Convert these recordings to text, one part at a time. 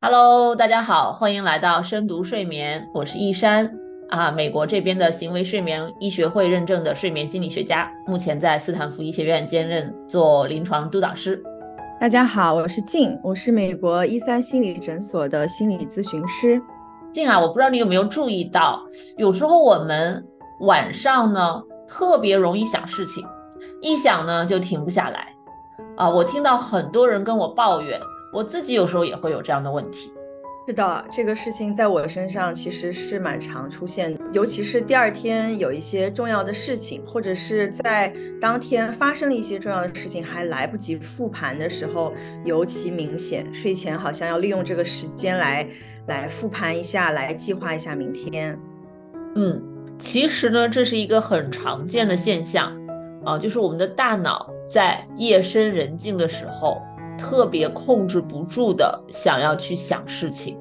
Hello，大家好，欢迎来到深读睡眠，我是易山啊，美国这边的行为睡眠医学会认证的睡眠心理学家，目前在斯坦福医学院兼任做临床督导师。大家好，我是静，我是美国一三心理诊所的心理咨询师。静啊，我不知道你有没有注意到，有时候我们晚上呢特别容易想事情，一想呢就停不下来啊。我听到很多人跟我抱怨。我自己有时候也会有这样的问题。是的，这个事情在我身上其实是蛮常出现，尤其是第二天有一些重要的事情，或者是在当天发生了一些重要的事情还来不及复盘的时候，尤其明显。睡前好像要利用这个时间来来复盘一下，来计划一下明天。嗯，其实呢，这是一个很常见的现象啊，就是我们的大脑在夜深人静的时候。特别控制不住的想要去想事情，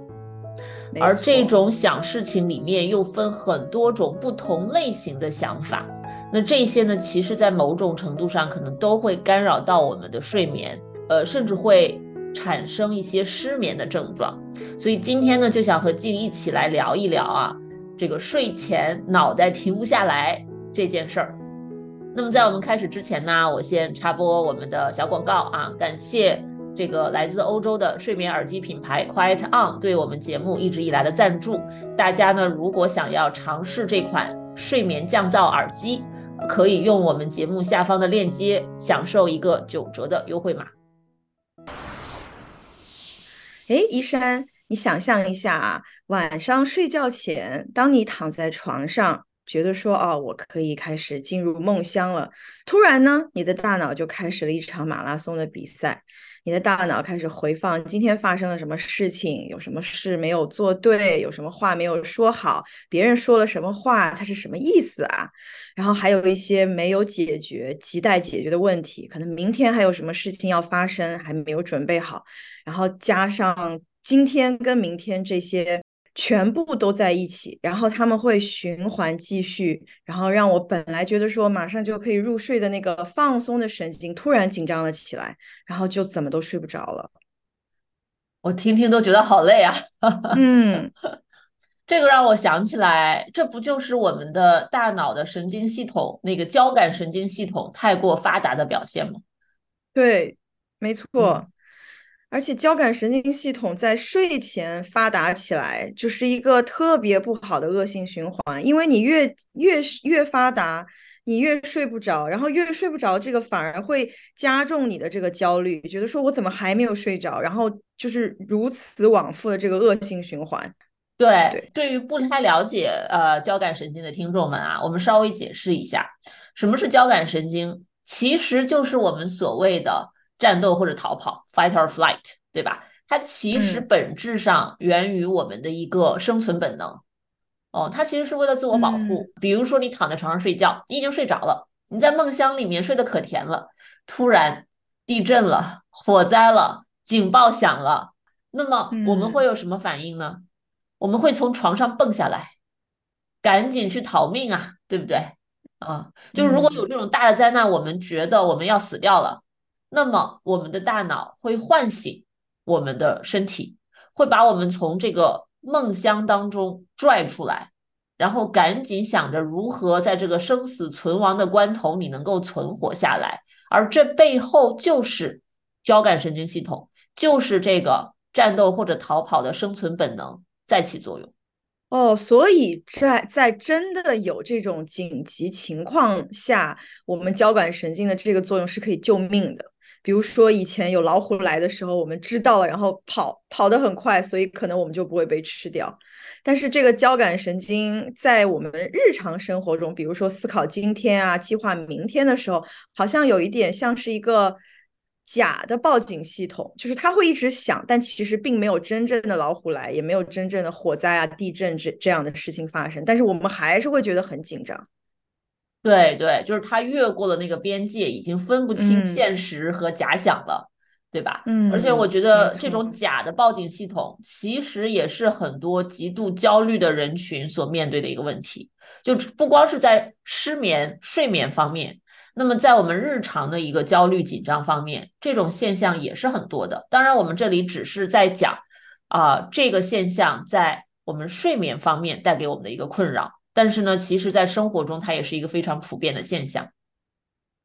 而这种想事情里面又分很多种不同类型的想法，那这些呢，其实在某种程度上可能都会干扰到我们的睡眠，呃，甚至会产生一些失眠的症状。所以今天呢，就想和静一起来聊一聊啊，这个睡前脑袋停不下来这件事儿。那么在我们开始之前呢，我先插播我们的小广告啊，感谢这个来自欧洲的睡眠耳机品牌 Quiet On 对我们节目一直以来的赞助。大家呢，如果想要尝试这款睡眠降噪耳机，可以用我们节目下方的链接享受一个九折的优惠码。哎，医生，你想象一下啊，晚上睡觉前，当你躺在床上。觉得说哦，我可以开始进入梦乡了。突然呢，你的大脑就开始了一场马拉松的比赛。你的大脑开始回放今天发生了什么事情，有什么事没有做对，有什么话没有说好，别人说了什么话，它是什么意思啊？然后还有一些没有解决、亟待解决的问题，可能明天还有什么事情要发生，还没有准备好。然后加上今天跟明天这些。全部都在一起，然后他们会循环继续，然后让我本来觉得说马上就可以入睡的那个放松的神经突然紧张了起来，然后就怎么都睡不着了。我听听都觉得好累啊。嗯，这个让我想起来，这不就是我们的大脑的神经系统那个交感神经系统太过发达的表现吗？对，没错。而且交感神经系统在睡前发达起来，就是一个特别不好的恶性循环。因为你越越越发达，你越睡不着，然后越睡不着，这个反而会加重你的这个焦虑，觉得说我怎么还没有睡着，然后就是如此往复的这个恶性循环。对，对于不太了解呃交感神经的听众们啊，我们稍微解释一下，什么是交感神经？其实就是我们所谓的。战斗或者逃跑，fight or flight，对吧？它其实本质上源于我们的一个生存本能。哦，它其实是为了自我保护。比如说，你躺在床上睡觉，你已经睡着了，你在梦乡里面睡得可甜了，突然地震了、火灾了、警报响了，那么我们会有什么反应呢？我们会从床上蹦下来，赶紧去逃命啊，对不对？啊，就是如果有这种大的灾难，我们觉得我们要死掉了。那么，我们的大脑会唤醒我们的身体，会把我们从这个梦乡当中拽出来，然后赶紧想着如何在这个生死存亡的关头，你能够存活下来。而这背后就是交感神经系统，就是这个战斗或者逃跑的生存本能在起作用。哦，所以在在真的有这种紧急情况下，我们交感神经的这个作用是可以救命的。比如说，以前有老虎来的时候，我们知道了，然后跑跑得很快，所以可能我们就不会被吃掉。但是这个交感神经在我们日常生活中，比如说思考今天啊、计划明天的时候，好像有一点像是一个假的报警系统，就是它会一直响，但其实并没有真正的老虎来，也没有真正的火灾啊、地震这这样的事情发生，但是我们还是会觉得很紧张。对对，就是他越过了那个边界，已经分不清现实和假想了，对吧？嗯，而且我觉得这种假的报警系统，其实也是很多极度焦虑的人群所面对的一个问题。就不光是在失眠、睡眠方面，那么在我们日常的一个焦虑紧张方面，这种现象也是很多的。当然，我们这里只是在讲啊，这个现象在我们睡眠方面带给我们的一个困扰。但是呢，其实在生活中它也是一个非常普遍的现象。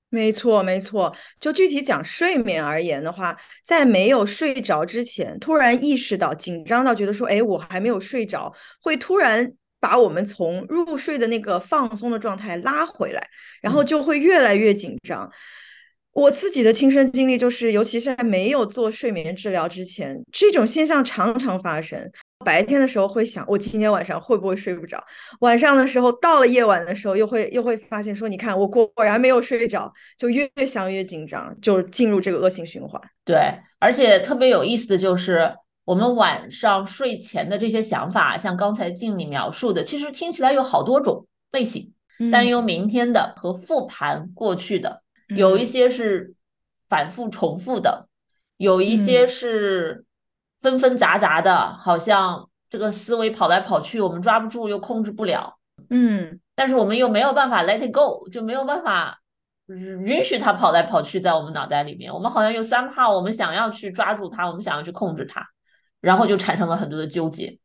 没错，没错。就具体讲睡眠而言的话，在没有睡着之前，突然意识到紧张到觉得说，哎，我还没有睡着，会突然把我们从入睡的那个放松的状态拉回来，然后就会越来越紧张。我自己的亲身经历就是，尤其是在没有做睡眠治疗之前，这种现象常常发生。白天的时候会想，我今天晚上会不会睡不着？晚上的时候，到了夜晚的时候，又会又会发现说，你看我果然没有睡着，就越想越紧张，就进入这个恶性循环。对，而且特别有意思的就是，我们晚上睡前的这些想法，像刚才静你描述的，其实听起来有好多种类型，担忧明天的和复盘过去的，有一些是反复重复的，有一些是。纷纷杂杂的，好像这个思维跑来跑去，我们抓不住又控制不了，嗯，但是我们又没有办法 let it go，就没有办法允许它跑来跑去在我们脑袋里面，我们好像又 somehow 我们想要去抓住它，我们想要去控制它，然后就产生了很多的纠结。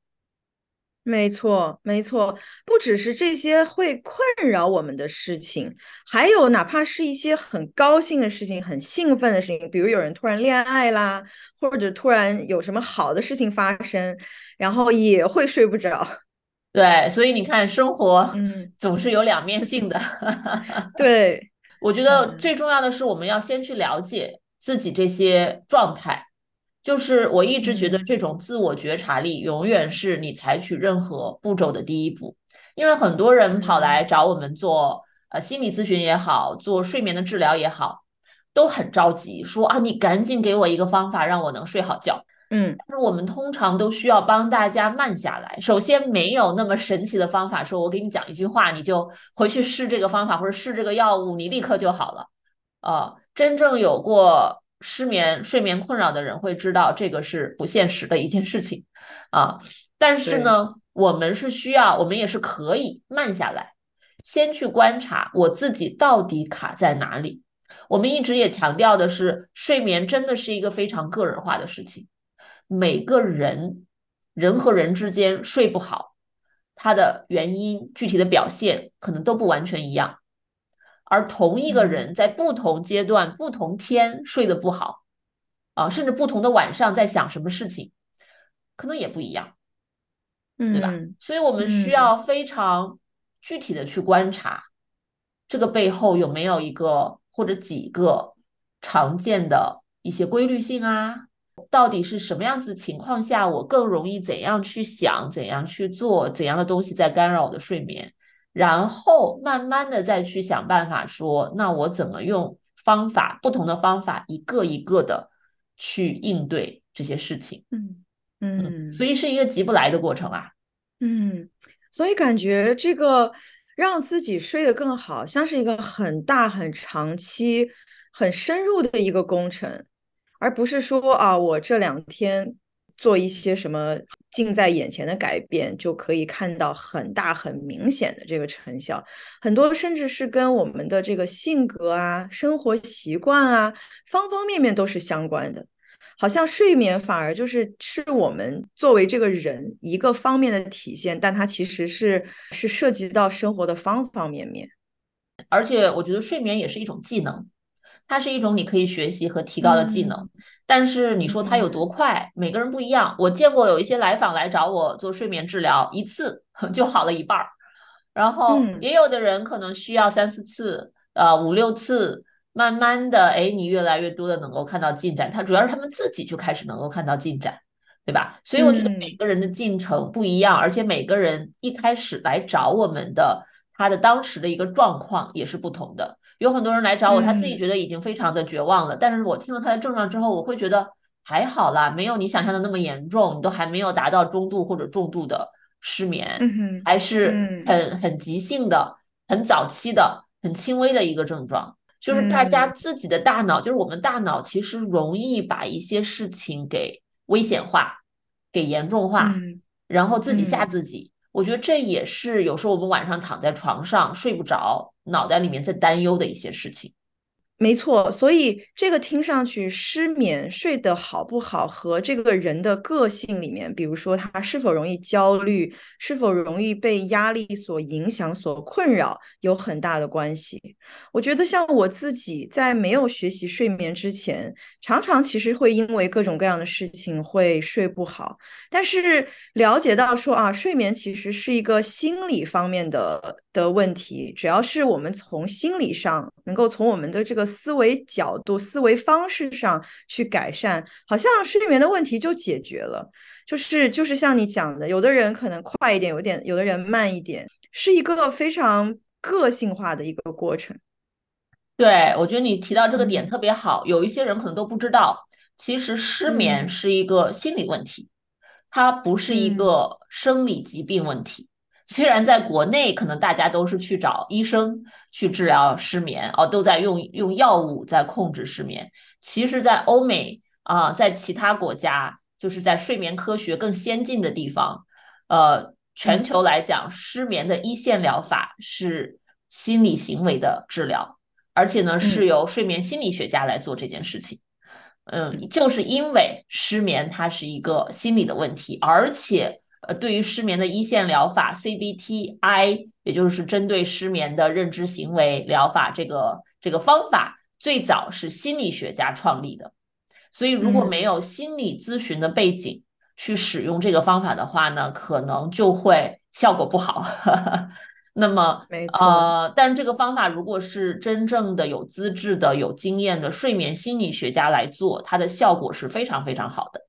没错，没错，不只是这些会困扰我们的事情，还有哪怕是一些很高兴的事情、很兴奋的事情，比如有人突然恋爱啦，或者突然有什么好的事情发生，然后也会睡不着。对，所以你看，生活嗯总是有两面性的。对，我觉得最重要的是，我们要先去了解自己这些状态。就是我一直觉得这种自我觉察力永远是你采取任何步骤的第一步，因为很多人跑来找我们做呃心理咨询也好，做睡眠的治疗也好，都很着急，说啊你赶紧给我一个方法让我能睡好觉。嗯，但是我们通常都需要帮大家慢下来。首先没有那么神奇的方法，说我给你讲一句话，你就回去试这个方法或者试这个药物，你立刻就好了。啊，真正有过。失眠、睡眠困扰的人会知道这个是不现实的一件事情啊。但是呢，我们是需要，我们也是可以慢下来，先去观察我自己到底卡在哪里。我们一直也强调的是，睡眠真的是一个非常个人化的事情。每个人人和人之间睡不好，它的原因、具体的表现可能都不完全一样。而同一个人在不同阶段、不同天睡得不好，啊，甚至不同的晚上在想什么事情，可能也不一样，对吧？所以我们需要非常具体的去观察，这个背后有没有一个或者几个常见的一些规律性啊？到底是什么样子的情况下，我更容易怎样去想、怎样去做、怎样的东西在干扰我的睡眠？然后慢慢的再去想办法说，那我怎么用方法，不同的方法，一个一个的去应对这些事情。嗯嗯，所以是一个急不来的过程啊。嗯，所以感觉这个让自己睡得更好，像是一个很大、很长期、很深入的一个工程，而不是说啊，我这两天。做一些什么近在眼前的改变，就可以看到很大很明显的这个成效。很多甚至是跟我们的这个性格啊、生活习惯啊，方方面面都是相关的。好像睡眠反而就是是我们作为这个人一个方面的体现，但它其实是是涉及到生活的方方面面。而且我觉得睡眠也是一种技能。它是一种你可以学习和提高的技能，但是你说它有多快？每个人不一样。我见过有一些来访来找我做睡眠治疗，一次 就好了一半儿，然后也有的人可能需要三四次，呃五六次，慢慢的，哎，你越来越多的能够看到进展。它主要是他们自己就开始能够看到进展，对吧？所以我觉得每个人的进程不一样，而且每个人一开始来找我们的，他的当时的一个状况也是不同的。有很多人来找我，他自己觉得已经非常的绝望了。但是我听了他的症状之后，我会觉得还好啦，没有你想象的那么严重，你都还没有达到中度或者重度的失眠，还是很很急性的、很早期的、很轻微的一个症状。就是大家自己的大脑，就是我们大脑其实容易把一些事情给危险化、给严重化，然后自己吓自己。我觉得这也是有时候我们晚上躺在床上睡不着。脑袋里面在担忧的一些事情，没错，所以这个听上去失眠睡得好不好和这个人的个性里面，比如说他是否容易焦虑，是否容易被压力所影响、所困扰，有很大的关系。我觉得像我自己在没有学习睡眠之前，常常其实会因为各种各样的事情会睡不好，但是了解到说啊，睡眠其实是一个心理方面的的问题，只要是我们从心理上能够从我们的这个。思维角度、思维方式上去改善，好像睡眠的问题就解决了。就是就是像你讲的，有的人可能快一点，有点；有的人慢一点，是一个非常个性化的一个过程。对，我觉得你提到这个点特别好。有一些人可能都不知道，其实失眠是一个心理问题，它不是一个生理疾病问题。虽然在国内可能大家都是去找医生去治疗失眠哦，都在用用药物在控制失眠。其实，在欧美啊，在其他国家，就是在睡眠科学更先进的地方，呃，全球来讲，失眠的一线疗法是心理行为的治疗，而且呢，是由睡眠心理学家来做这件事情。嗯，就是因为失眠它是一个心理的问题，而且。呃，对于失眠的一线疗法 CBTI，也就是针对失眠的认知行为疗法，这个这个方法最早是心理学家创立的。所以，如果没有心理咨询的背景去使用这个方法的话呢，可能就会效果不好。那么，呃，但是这个方法如果是真正的有资质的、有经验的睡眠心理学家来做，它的效果是非常非常好的。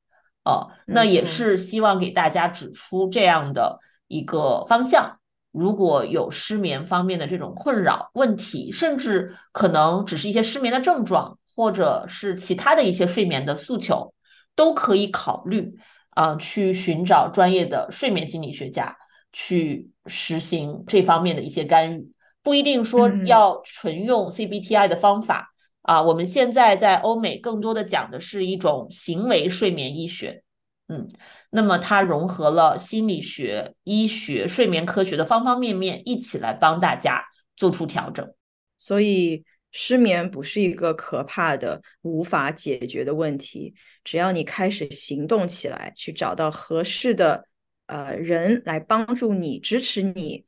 哦，那也是希望给大家指出这样的一个方向。如果有失眠方面的这种困扰问题，甚至可能只是一些失眠的症状，或者是其他的一些睡眠的诉求，都可以考虑啊，去寻找专业的睡眠心理学家去实行这方面的一些干预。不一定说要纯用 CBTI 的方法。啊，我们现在在欧美更多的讲的是一种行为睡眠医学，嗯，那么它融合了心理学、医学、睡眠科学的方方面面，一起来帮大家做出调整。所以失眠不是一个可怕的、无法解决的问题，只要你开始行动起来，去找到合适的呃人来帮助你、支持你，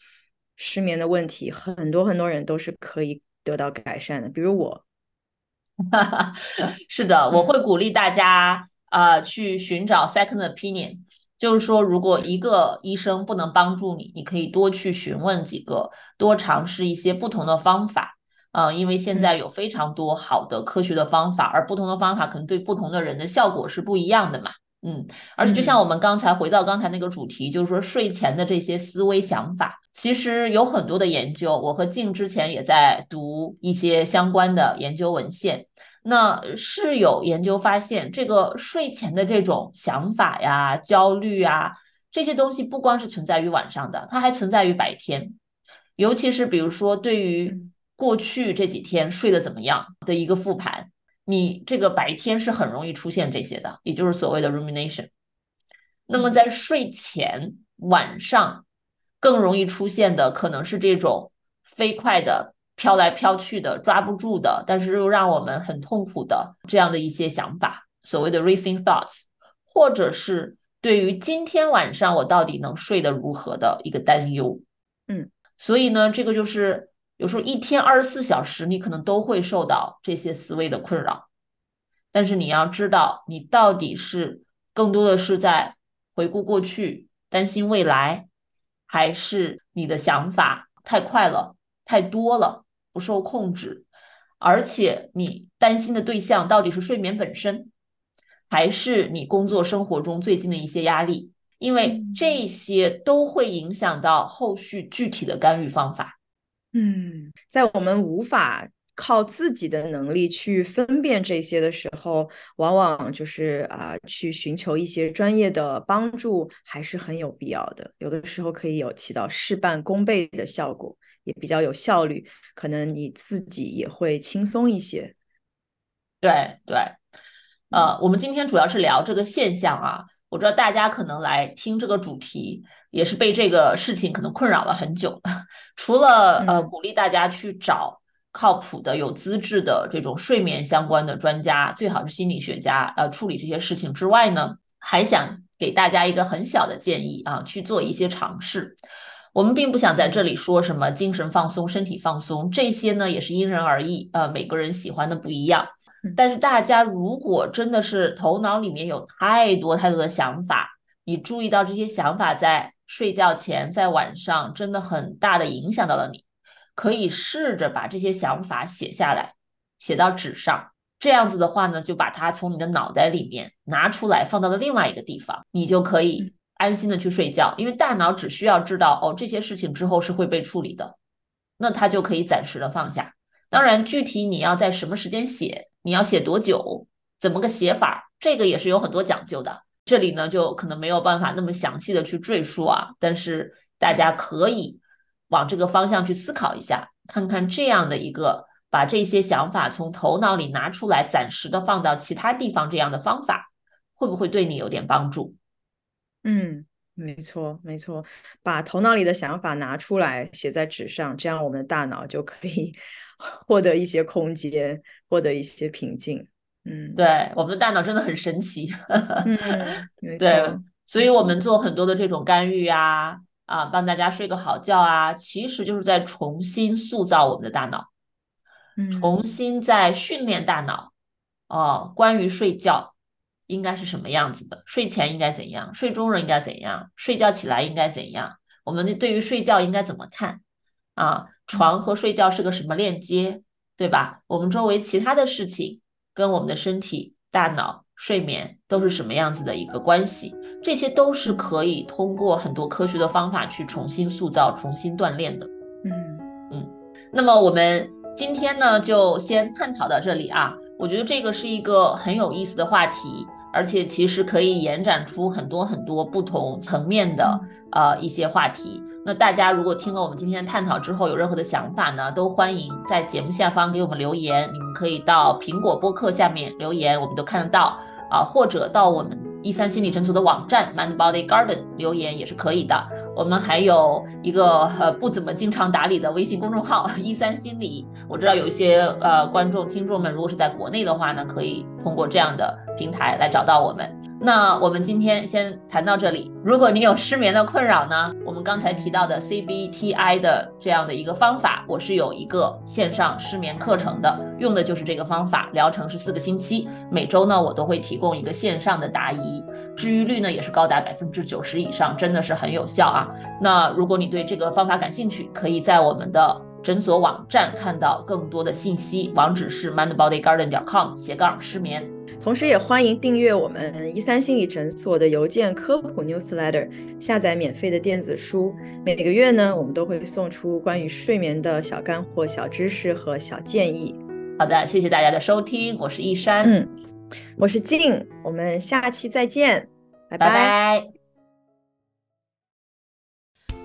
失眠的问题很多很多人都是可以得到改善的，比如我。是的，我会鼓励大家啊去寻找 second opinion，就是说，如果一个医生不能帮助你，你可以多去询问几个，多尝试一些不同的方法啊，因为现在有非常多好的科学的方法，而不同的方法可能对不同的人的效果是不一样的嘛。嗯，而且就像我们刚才回到刚才那个主题，就是说睡前的这些思维想法，其实有很多的研究。我和静之前也在读一些相关的研究文献。那是有研究发现，这个睡前的这种想法呀、焦虑啊这些东西，不光是存在于晚上的，它还存在于白天。尤其是比如说，对于过去这几天睡得怎么样的一个复盘，你这个白天是很容易出现这些的，也就是所谓的 rumination。那么在睡前晚上更容易出现的，可能是这种飞快的。飘来飘去的，抓不住的，但是又让我们很痛苦的这样的一些想法，所谓的 racing thoughts，或者是对于今天晚上我到底能睡得如何的一个担忧。嗯，所以呢，这个就是有时候一天二十四小时，你可能都会受到这些思维的困扰。但是你要知道，你到底是更多的是在回顾过去，担心未来，还是你的想法太快了，太多了？不受控制，而且你担心的对象到底是睡眠本身，还是你工作生活中最近的一些压力？因为这些都会影响到后续具体的干预方法。嗯，在我们无法靠自己的能力去分辨这些的时候，往往就是啊，去寻求一些专业的帮助还是很有必要的。有的时候可以有起到事半功倍的效果。也比较有效率，可能你自己也会轻松一些。对对，呃，我们今天主要是聊这个现象啊。我知道大家可能来听这个主题，也是被这个事情可能困扰了很久。除了呃鼓励大家去找靠谱的、有资质的这种睡眠相关的专家，最好是心理学家，呃，处理这些事情之外呢，还想给大家一个很小的建议啊，去做一些尝试。我们并不想在这里说什么精神放松、身体放松，这些呢也是因人而异，呃，每个人喜欢的不一样。但是大家如果真的是头脑里面有太多太多的想法，你注意到这些想法在睡觉前、在晚上真的很大的影响到了你，可以试着把这些想法写下来，写到纸上。这样子的话呢，就把它从你的脑袋里面拿出来，放到了另外一个地方，你就可以安心的去睡觉。因为大脑只需要知道哦，这些事情之后是会被处理的，那它就可以暂时的放下。当然，具体你要在什么时间写。你要写多久？怎么个写法？这个也是有很多讲究的。这里呢，就可能没有办法那么详细的去赘述啊。但是大家可以往这个方向去思考一下，看看这样的一个把这些想法从头脑里拿出来，暂时的放到其他地方这样的方法，会不会对你有点帮助？嗯，没错，没错。把头脑里的想法拿出来，写在纸上，这样我们的大脑就可以。获得一些空间，获得一些平静。嗯，对，我们的大脑真的很神奇。嗯，对，所以我们做很多的这种干预啊，啊，帮大家睡个好觉啊，其实就是在重新塑造我们的大脑，重新在训练大脑。哦，关于睡觉应该是什么样子的？睡前应该怎样？睡中人应该怎样？睡觉起来应该怎样？我们对于睡觉应该怎么看？啊？床和睡觉是个什么链接，对吧？我们周围其他的事情跟我们的身体、大脑、睡眠都是什么样子的一个关系？这些都是可以通过很多科学的方法去重新塑造、重新锻炼的。嗯嗯。那么我们今天呢，就先探讨到这里啊。我觉得这个是一个很有意思的话题。而且其实可以延展出很多很多不同层面的呃一些话题。那大家如果听了我们今天的探讨之后有任何的想法呢，都欢迎在节目下方给我们留言。你们可以到苹果播客下面留言，我们都看得到啊，或者到我们一三心理诊所的网站 Mind Body Garden 留言也是可以的。我们还有一个呃不怎么经常打理的微信公众号 一三心理。我知道有一些呃观众听众们如果是在国内的话呢，可以通过这样的。平台来找到我们。那我们今天先谈到这里。如果你有失眠的困扰呢，我们刚才提到的 CBTI 的这样的一个方法，我是有一个线上失眠课程的，用的就是这个方法，疗程是四个星期，每周呢我都会提供一个线上的答疑，治愈率呢也是高达百分之九十以上，真的是很有效啊。那如果你对这个方法感兴趣，可以在我们的诊所网站看到更多的信息，网址是 mindbodygarden 点 com 斜杠失眠。同时，也欢迎订阅我们一三心理诊所的邮件科普 newsletter，下载免费的电子书。每个月呢，我们都会送出关于睡眠的小干货、小知识和小建议。好的，谢谢大家的收听，我是一山，嗯，我是静，我们下期再见，拜拜。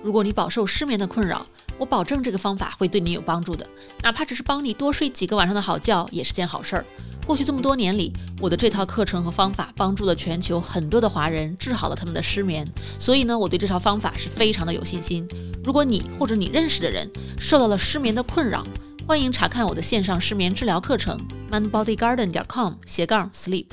如果你饱受失眠的困扰，我保证这个方法会对你有帮助的，哪怕只是帮你多睡几个晚上的好觉，也是件好事儿。过去这么多年里，我的这套课程和方法帮助了全球很多的华人，治好了他们的失眠。所以呢，我对这套方法是非常的有信心。如果你或者你认识的人受到了失眠的困扰，欢迎查看我的线上失眠治疗课程，mindbodygarden 点 com 斜杠 sleep。